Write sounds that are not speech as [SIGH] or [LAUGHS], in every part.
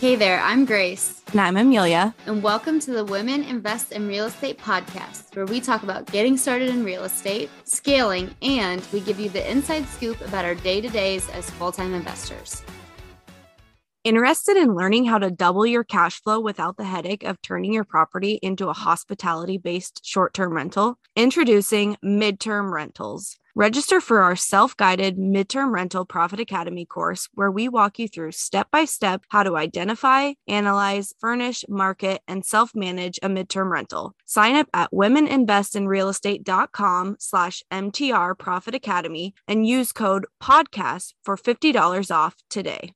Hey there, I'm Grace. And I'm Amelia. And welcome to the Women Invest in Real Estate podcast, where we talk about getting started in real estate, scaling, and we give you the inside scoop about our day to days as full time investors. Interested in learning how to double your cash flow without the headache of turning your property into a hospitality based short term rental? Introducing Midterm Rentals. Register for our self guided midterm rental profit academy course, where we walk you through step by step how to identify, analyze, furnish, market, and self manage a midterm rental. Sign up at womeninvestinrealestate.com slash MTR Profit Academy and use code podcast for $50 off today.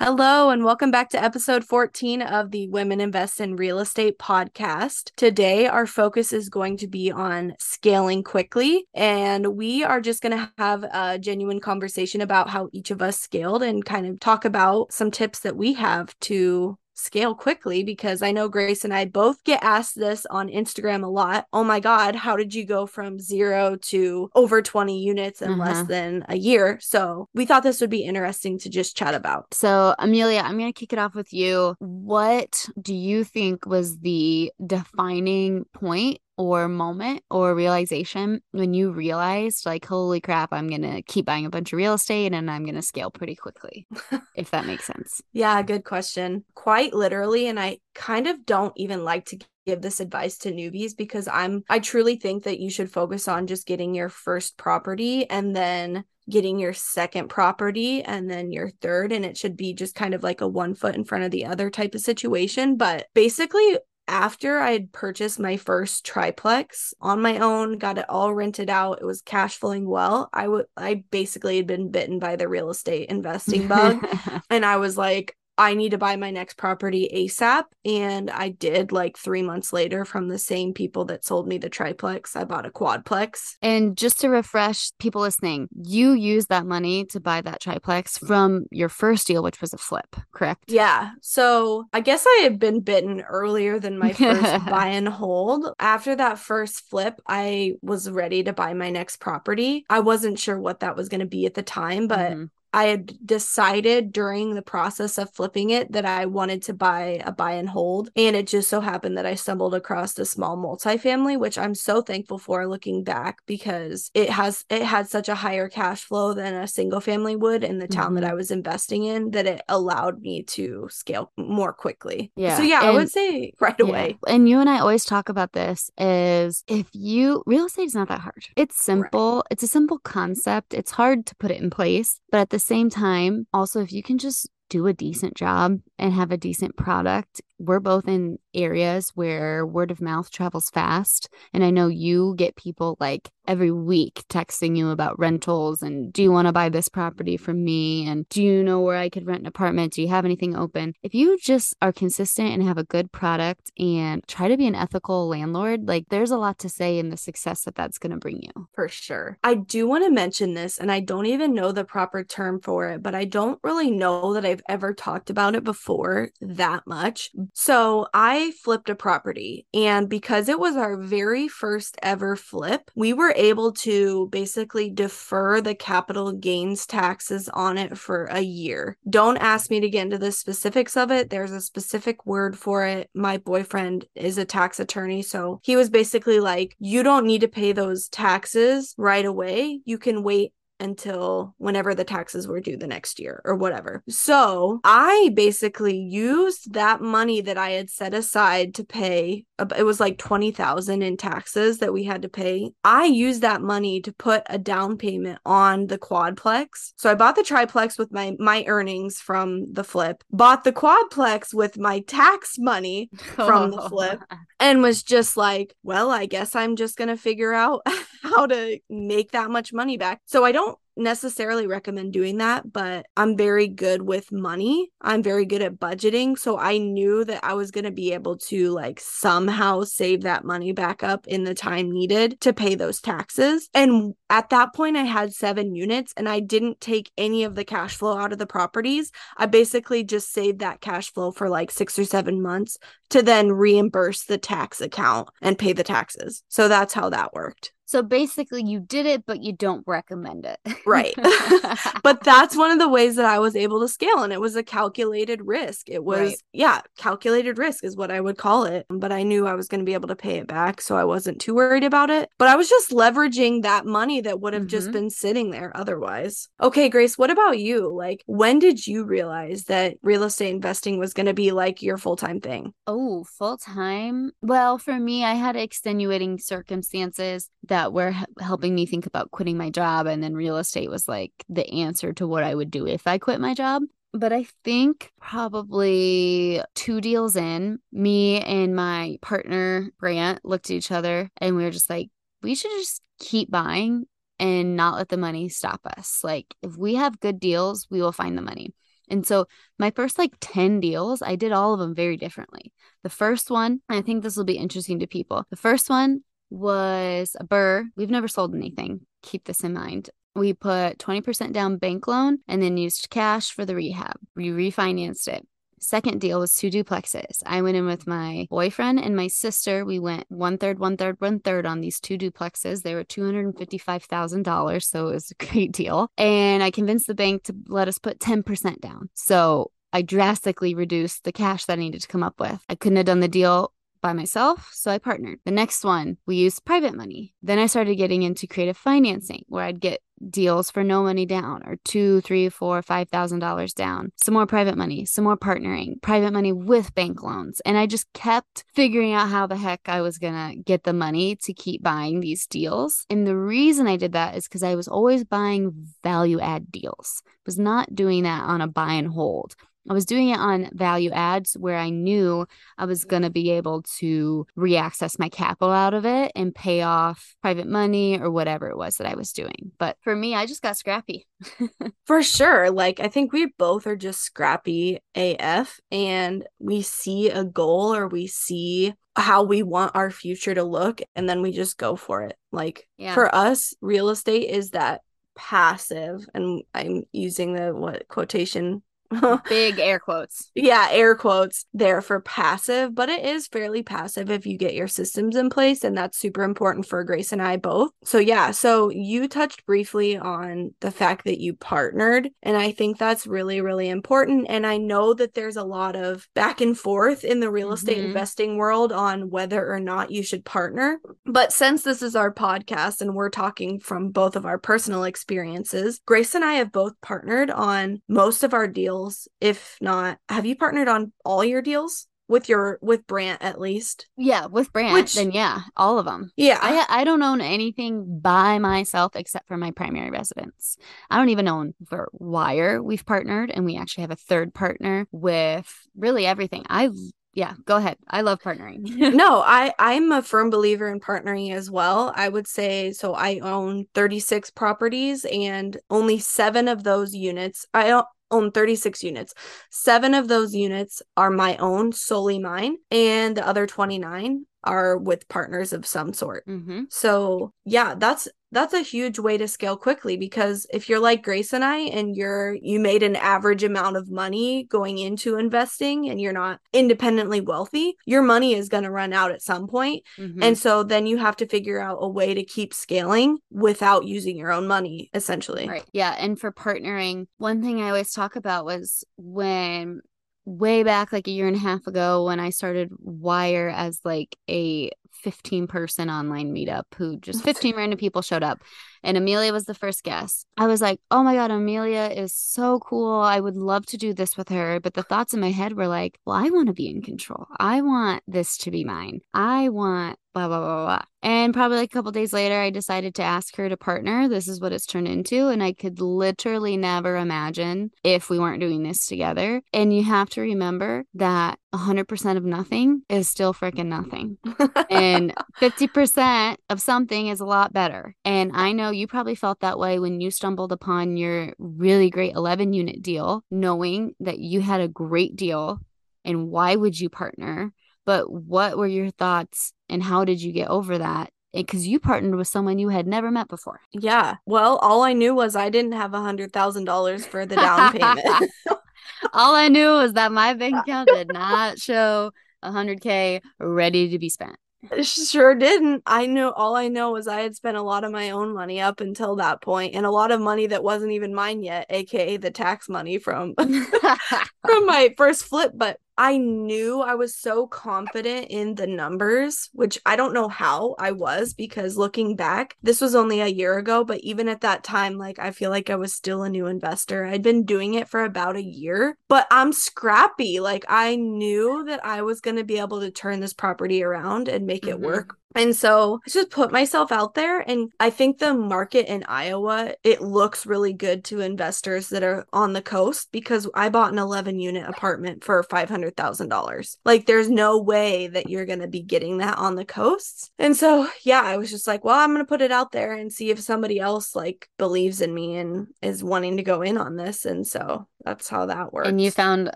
Hello, and welcome back to episode 14 of the Women Invest in Real Estate podcast. Today, our focus is going to be on scaling quickly, and we are just going to have a genuine conversation about how each of us scaled and kind of talk about some tips that we have to scale quickly because I know Grace and I both get asked this on Instagram a lot. Oh my God, how did you go from zero to over 20 units in less mm-hmm. than a year? So we thought this would be interesting to just chat about. So, Amelia, I'm going to kick it off with you. What do you think was the defining point or moment or realization when you realized like holy crap i'm gonna keep buying a bunch of real estate and i'm gonna scale pretty quickly [LAUGHS] if that makes sense. Yeah good question. Quite literally and i kind of don't even like to give this advice to newbies because i'm i truly think that you should focus on just getting your first property and then getting your second property and then your third and it should be just kind of like a one foot in front of the other type of situation but basically after I had purchased my first triplex on my own, got it all rented out, it was cash flowing well. I would I basically had been bitten by the real estate investing bug [LAUGHS] and I was like I need to buy my next property ASAP. And I did like three months later from the same people that sold me the triplex. I bought a quadplex. And just to refresh people listening, you used that money to buy that triplex from your first deal, which was a flip, correct? Yeah. So I guess I had been bitten earlier than my first [LAUGHS] buy and hold. After that first flip, I was ready to buy my next property. I wasn't sure what that was going to be at the time, but mm-hmm. I had decided during the process of flipping it that I wanted to buy a buy and hold. And it just so happened that I stumbled across a small multifamily, which I'm so thankful for looking back because it has it had such a higher cash flow than a single family would in the town mm-hmm. that I was investing in that it allowed me to scale more quickly. Yeah. So yeah, and, I would say right yeah. away. And you and I always talk about this is if you real estate is not that hard. It's simple. Right. It's a simple concept. It's hard to put it in place, but at the same time, also, if you can just do a decent job and have a decent product. We're both in areas where word of mouth travels fast. And I know you get people like every week texting you about rentals and do you want to buy this property from me? And do you know where I could rent an apartment? Do you have anything open? If you just are consistent and have a good product and try to be an ethical landlord, like there's a lot to say in the success that that's going to bring you. For sure. I do want to mention this, and I don't even know the proper term for it, but I don't really know that I've ever talked about it before that much. So I flipped a property, and because it was our very first ever flip, we were able to basically defer the capital gains taxes on it for a year. Don't ask me to get into the specifics of it. There's a specific word for it. My boyfriend is a tax attorney, so he was basically like, You don't need to pay those taxes right away. You can wait until whenever the taxes were due the next year or whatever. So I basically used that money that I had set aside to pay. It was like 20,000 in taxes that we had to pay. I used that money to put a down payment on the quadplex. So I bought the triplex with my my earnings from the flip, bought the quadplex with my tax money [LAUGHS] from the oh. flip and was just like, well, I guess I'm just going to figure out [LAUGHS] how to make that much money back. So I don't necessarily recommend doing that, but I'm very good with money. I'm very good at budgeting. So I knew that I was going to be able to like somehow save that money back up in the time needed to pay those taxes. And at that point, I had seven units and I didn't take any of the cash flow out of the properties. I basically just saved that cash flow for like six or seven months to then reimburse the tax account and pay the taxes. So that's how that worked. So basically, you did it, but you don't recommend it. right. [LAUGHS] [LAUGHS] but that's one of the ways that I was able to scale. And it was a calculated risk. It was, right. yeah, calculated risk is what I would call it. But I knew I was going to be able to pay it back. So I wasn't too worried about it. But I was just leveraging that money that would have mm-hmm. just been sitting there otherwise. Okay, Grace, what about you? Like, when did you realize that real estate investing was going to be like your full time thing? Oh, full time? Well, for me, I had extenuating circumstances that that were helping me mm-hmm. think about quitting my job. And then real estate was like the answer to what I would do if I quit my job. But I think probably two deals in, me and my partner, Brandt, looked at each other and we were just like, we should just keep buying and not let the money stop us. Like, if we have good deals, we will find the money. And so my first like 10 deals, I did all of them very differently. The first one, I think this will be interesting to people. The first one, was a BRRRR. We've never sold anything. Keep this in mind. We put 20% down bank loan and then used cash for the rehab. We refinanced it. Second deal was two duplexes. I went in with my boyfriend and my sister. We went one third, one third, one third on these two duplexes. They were $255,000. So it was a [LAUGHS] great deal. And I convinced the bank to let us put 10% down. So I drastically reduced the cash that I needed to come up with. I couldn't have done the deal by myself, so I partnered. The next one, we used private money. Then I started getting into creative financing where I'd get deals for no money down or two, three, four, five thousand dollars down. Some more private money, some more partnering, private money with bank loans. And I just kept figuring out how the heck I was gonna get the money to keep buying these deals. And the reason I did that is because I was always buying value add deals. Was not doing that on a buy and hold. I was doing it on value adds where I knew I was going to be able to reaccess my capital out of it and pay off private money or whatever it was that I was doing. But for me, I just got scrappy. [LAUGHS] for sure. Like, I think we both are just scrappy AF and we see a goal or we see how we want our future to look and then we just go for it. Like, yeah. for us, real estate is that passive and i'm using the what quotation [LAUGHS] Big air quotes. Yeah, air quotes there for passive, but it is fairly passive if you get your systems in place. And that's super important for Grace and I both. So, yeah, so you touched briefly on the fact that you partnered. And I think that's really, really important. And I know that there's a lot of back and forth in the real estate mm-hmm. investing world on whether or not you should partner. But since this is our podcast and we're talking from both of our personal experiences, Grace and I have both partnered on most of our deals deals if not have you partnered on all your deals with your with Brandt at least. Yeah, with Brandt, Which, then yeah, all of them. Yeah, I I don't own anything by myself except for my primary residence. I don't even own for WIIRE. We've partnered, and we actually have a third partner with really everything. I yeah go ahead i love partnering [LAUGHS] no i i'm a firm believer in partnering as well i would say so i own 36 properties and only seven of those units i own 36 units. Seven of those units are my own, solely mine, and the other 29 are with partners of some sort. Mm-hmm. So, yeah, that's that's a huge way to scale quickly because if you're like Grace and I and you're you made an average amount of money going into investing and you're not independently wealthy, your money is going to run out at some point. Mm-hmm. And so then you have to figure out a way to keep scaling without using your own money essentially. Right. Yeah, and for partnering, one thing I always talk about was when way back like a year and a half ago when I started WIIRE as like a 15 person online meetup who just 15 random people showed up and Amelia was the first guest. I was like, "Oh my god, Amelia is so cool. I would love to do this with her." But the thoughts in my head were like, "Well, I want to be in control. I want this to be mine. I want blah blah blah blah. And probably like a couple days later, I decided to ask her to partner. This is what it's turned into, and I could literally never imagine if we weren't doing this together. And you have to remember that 100% of nothing is still freaking nothing, [LAUGHS] and 50% of something is a lot better. And I know you probably felt that way when you stumbled upon your really great 11 unit deal, knowing that you had a great deal. And why would you partner? but what were your thoughts and how did you get over that because you partnered with someone you had never met before. Yeah. Well, all I knew was I didn't have a hundred thousand dollars for the down payment. [LAUGHS] all I knew was that my bank account did not show hundred K ready to be spent. Sure didn't. I knew all I know was I had spent a lot of my own money up until that point and a lot of money that wasn't even mine yet, aka the tax money from [LAUGHS] from my first flip, but I knew I was so confident in the numbers, which I don't know how I was because looking back, this was only a year ago, but even at that time, like I feel like I was still a new investor. I'd been doing it for about a year, but I'm scrappy. Like I knew that I was going to be able to turn this property around and make mm-hmm. it work and so I just put myself out there. And I think the market in Iowa, it looks really good to investors that are on the coast because I bought an 11 unit apartment for $500,000. Like there's no way that you're going to be getting that on the coasts. And so, yeah, I was just like, well, I'm going to put it out there and see if somebody else like believes in me and is wanting to go in on this. And so that's how that works. And you found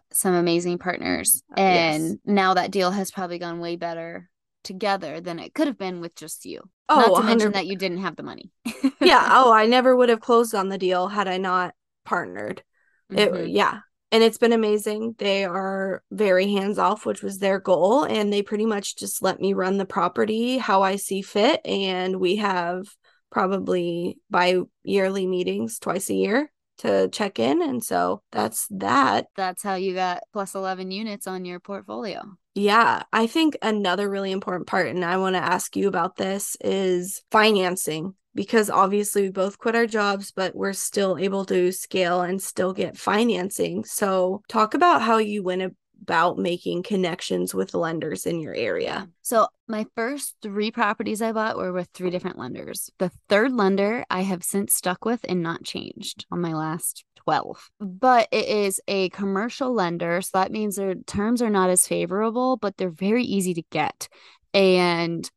some amazing partners. And yes. now that deal has probably gone way better together than it could have been with just you. Oh, not to 100... mention that you didn't have the money. yeah. [LAUGHS] Oh, I never would have closed on the deal had I not partnered. Mm-hmm. It, yeah. And it's been amazing. They are very hands off, which was their goal. And they pretty much just let me run the property how I see fit. And we have probably bi yearly meetings twice a year to check in. And so that's that. That's how you got plus 11 units on your portfolio. Yeah, I think another really important part, and I want to ask you about this, is financing. Because obviously we both quit our jobs, but we're still able to scale and still get financing. So, talk about how you went about making connections with lenders in your area. So, my first three properties I bought were with three different lenders. The third lender I have since stuck with and not changed on my last 12. But it is a commercial lender. So that means their terms are not as favorable, but they're very easy to get. And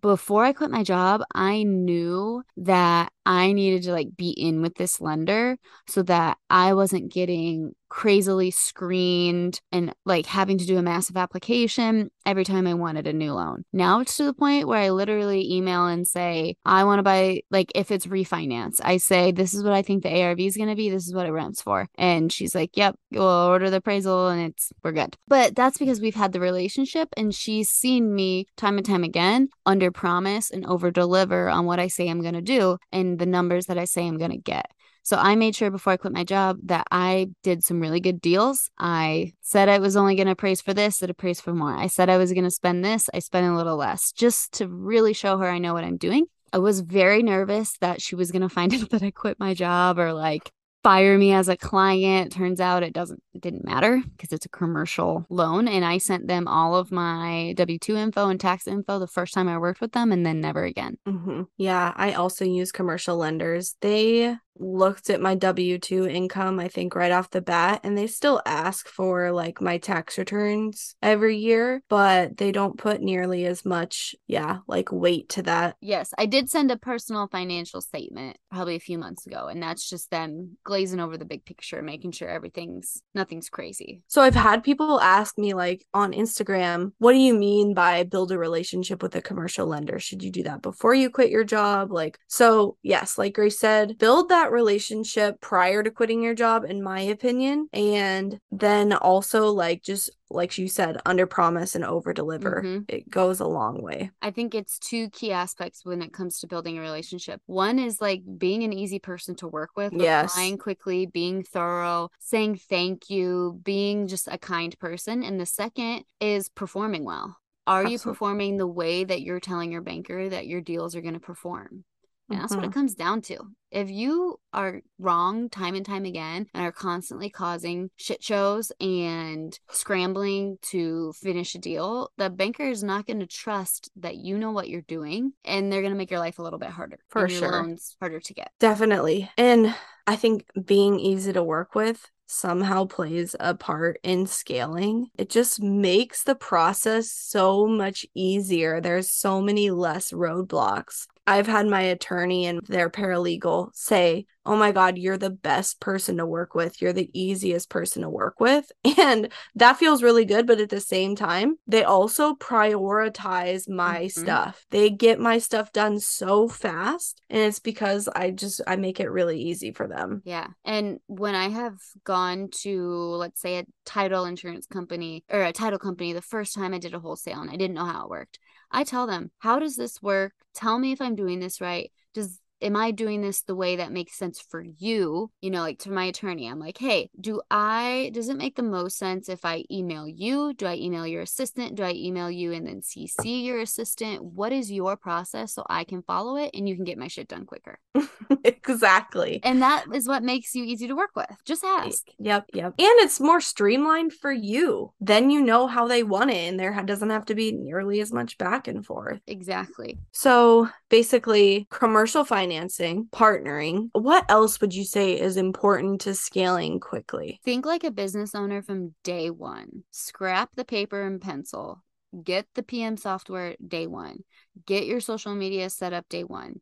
before I quit my job, I knew that I needed to like be in with this lender so that I wasn't getting crazily screened and like having to do a massive application every time I wanted a new loan. Now it's to the point where I literally email and say, I want to buy, like, if it's refinance, I say, this is what I think the ARV is going to be. This is what it rents for. And she's like, yep, we'll order the appraisal and it's, we're good. But that's because we've had the relationship and she's seen me time and time again under promise and over deliver on what I say I'm going to do and the numbers that I say I'm going to get. So I made sure before I quit my job that I did some really good deals. I said I was only going to praise for this, that appraise for more. I said I was going to spend this, I spent a little less just to really show her I know what I'm doing. I was very nervous that she was going to find [LAUGHS] out that I quit my job or like fire me as a client. Turns out it doesn't it didn't matter because it's a commercial loan and I sent them all of my W2 info and tax info the first time I worked with them and then never again. Mm-hmm. Yeah, I also use commercial lenders. They looked at my W 2 income, I think, right off the bat, and they still ask for like my tax returns every year, but they don't put nearly as much, yeah, like weight to that. Yes, I did send a personal financial statement probably a few months ago, and that's just them glazing over the big picture, making sure everything's nothing's crazy. So I've had people ask me, like on Instagram, what do you mean by build a relationship with a commercial lender? Should you do that before you quit your job? Like, so yes, like Grace said, build that relationship prior to quitting your job, in my opinion. And then also, like, just like you said, under promise and over deliver. Mm-hmm. It goes a long way. I think it's two key aspects when it comes to building a relationship. One is like being an easy person to work with, yes. replying quickly, being thorough, saying thank you, being just a kind person. And the second is performing well. Are Absolutely. you performing the way that you're telling your banker that your deals are going to perform? And that's mm-hmm. what it mm-hmm. comes down to. If you are wrong time and time again and are constantly causing shit shows and scrambling to finish a deal, the banker is not going to trust that you know what you're doing and they're going to make your life a little bit harder. For sure. loans harder to get. Definitely. And I think being easy to work with somehow plays a part in scaling. It just makes the process so much easier. There's so many less roadblocks. I've had my attorney and their paralegal say, oh my God, you're the best person to work with. You're the easiest person to work with. [LAUGHS] And that feels really good. But at the same time, they also prioritize my mm-hmm. stuff. They get my stuff done so fast. And it's because I just, I make it really easy for them. Yeah. And when I have gone to, let's say, a title insurance company or a title company, the first time I did a wholesale and I didn't know how it worked, I tell them, how does this work? Tell me if I'm doing this right. Does am I doing this the way that makes sense for you? You know, like to my attorney, I'm like, hey, do I, does it make the most sense if I email you? Do I email your assistant? Do I email you and then CC your assistant? What is your process so I can follow it and you can get my shit done quicker? [LAUGHS] exactly. And that is what makes you easy to work with. Just ask. Yep. Yep. And it's more streamlined for you. Then you know how they want it and there doesn't have to be nearly as much back and forth. Exactly. So basically, commercial finance financing, partnering. What else would you say is important to scaling quickly? Think like a business owner from day one. Scrap the paper and pencil. Get the PM software day one. Get your social media set up day one.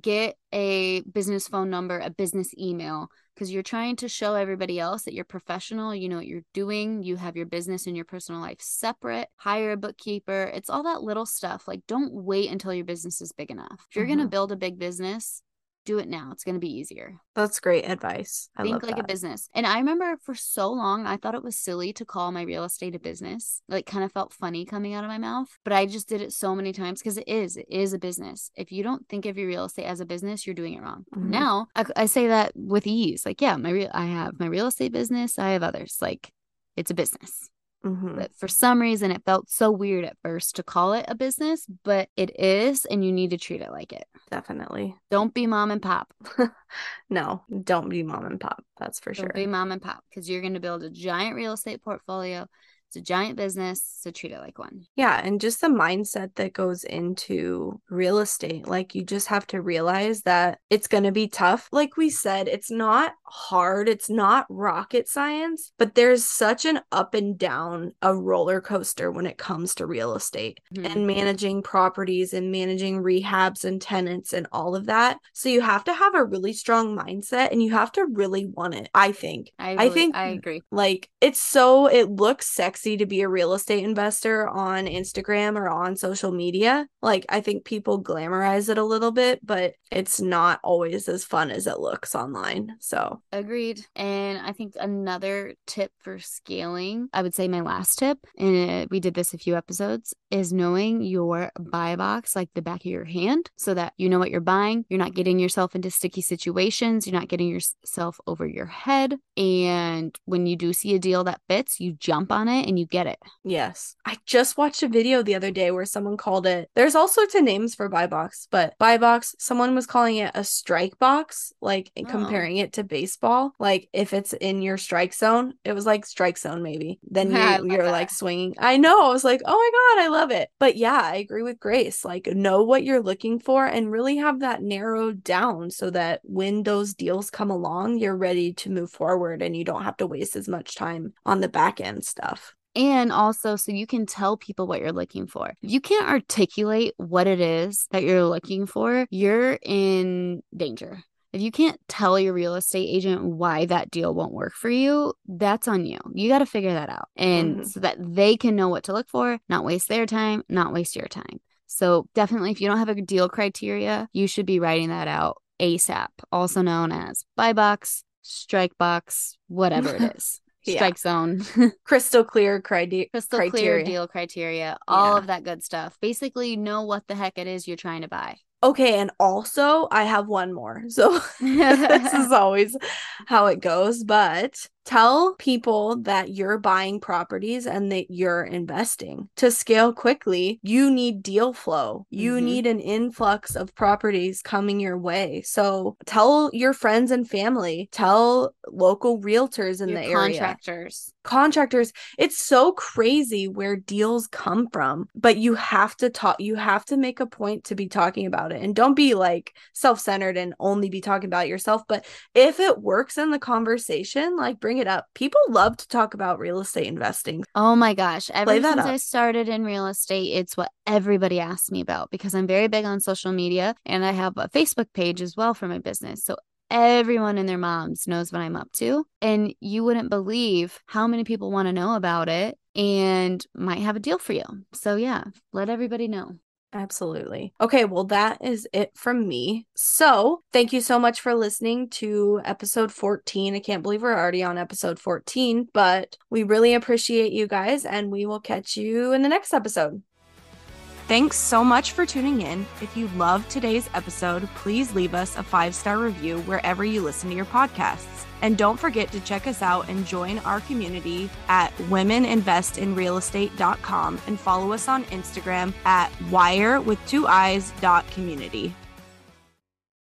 Get a business phone number, a business email, because you're trying to show everybody else that you're professional, you know what you're doing, you have your business and your personal life separate, hire a bookkeeper. It's all that little stuff. Like, don't wait until your business is big enough. If you're mm-hmm. going to build a big business, do it now. It's going to be easier. That's great advice. I Think like that. a business. And I remember for so long, I thought it was silly to call my real estate a business. Like, kind of felt funny coming out of my mouth. But I just did it so many times because it is. It is a business. If you don't think of your real estate as a business, you're doing it wrong. Mm-hmm. Now, I, I, say that with ease. Like, yeah, my real, I have my real estate business. I have others. Like, it's a business. Mm-hmm. But for some reason, it felt so weird at first to call it a business, but it is, and you need to treat it like it. Definitely. Don't be mom and pop. [LAUGHS] no, don't be mom and pop. That's for don't sure. Be mom and pop because you're going to build a giant real estate portfolio it's a giant business, so treat it like one. Yeah. And just the mindset that goes into real estate. Like, you just have to realize that it's going to be tough. Like we said, it's not hard, it's not rocket science, but there's such an up and down, a roller coaster when it comes to real estate mm-hmm. and managing properties and managing rehabs and tenants and all of that. So, you have to have a really strong mindset and you have to really want it. I think. I, really, I think I agree. Like, it's so, it looks sexy sexy to be a real estate investor on Instagram or on social media. Like, I think people glamorize it a little bit, but it's not always as fun as it looks online. So, agreed. And I think another tip for scaling, I would say my last tip, and uh, we did this a few episodes, is knowing your buy box like the back of your hand so that you know what you're buying. You're not getting yourself into sticky situations. You're not getting yourself over your head. And when you do see a deal that fits, you jump on it and you get it. Yes. I just watched a video the other day where someone called it, there's all sorts of names for buy box, but buy box, someone was calling it a strike box, like oh. comparing it to baseball. Like if it's in your strike zone, it was like strike zone maybe. Then [LAUGHS] you, you're that. like swinging. I know. I was like, oh my God, I love it. But yeah, I agree with Grace. Like know what you're looking for and really have that narrowed down so that when those deals come along, you're ready to move forward and you don't have to waste as much time on the back end stuff and also so you can tell people what you're looking for. If you can't articulate what it is that you're looking for, you're in danger. If you can't tell your real estate agent why that deal won't work for you, that's on you. You got to figure that out. And mm-hmm. so that they can know what to look for, not waste their time, not waste your time. So, definitely, if you don't have a deal criteria, you should be writing that out ASAP, also known as buy box, strike box, whatever it is [LAUGHS] strike yeah. zone, [LAUGHS] crystal clear criteria, crystal clear deal criteria, all yeah. of that good stuff. Basically, know what the heck it is you're trying to buy. Okay, and also I have one more. So [LAUGHS] this is [LAUGHS] always how it goes, but Tell people that you're buying properties and that you're investing. To scale quickly, you need deal flow. You mm-hmm. need an influx of properties coming your way. So tell your friends and family, tell local realtors in your the area. Contractors. Contractors. It's so crazy where deals come from, but you have to talk, you have to make a point to be talking about it. And don't be like self centered and only be talking about yourself. But if it works in the conversation, like bring bring it up. People love to talk about real estate investing. Oh my gosh. Ever since up. I started in real estate, it's what everybody asks me about because I'm very big on social media and I have a Facebook page as well for my business. So everyone and their moms knows what I'm up to. And you wouldn't believe how many people want to know about it and might have a deal for you. So, yeah, let everybody know. Absolutely. Okay, well, that is it from me. So, thank you so much for listening to episode 14. I can't believe we're already on episode 14, but we really appreciate you guys, and we will catch you in the next episode. Thanks so much for tuning in. If you loved today's episode, please leave us a five star review wherever you listen to your podcasts. And don't forget to check us out and join our community at womeninvestinrealestate.com and follow us on Instagram at wire with two eyes dot community.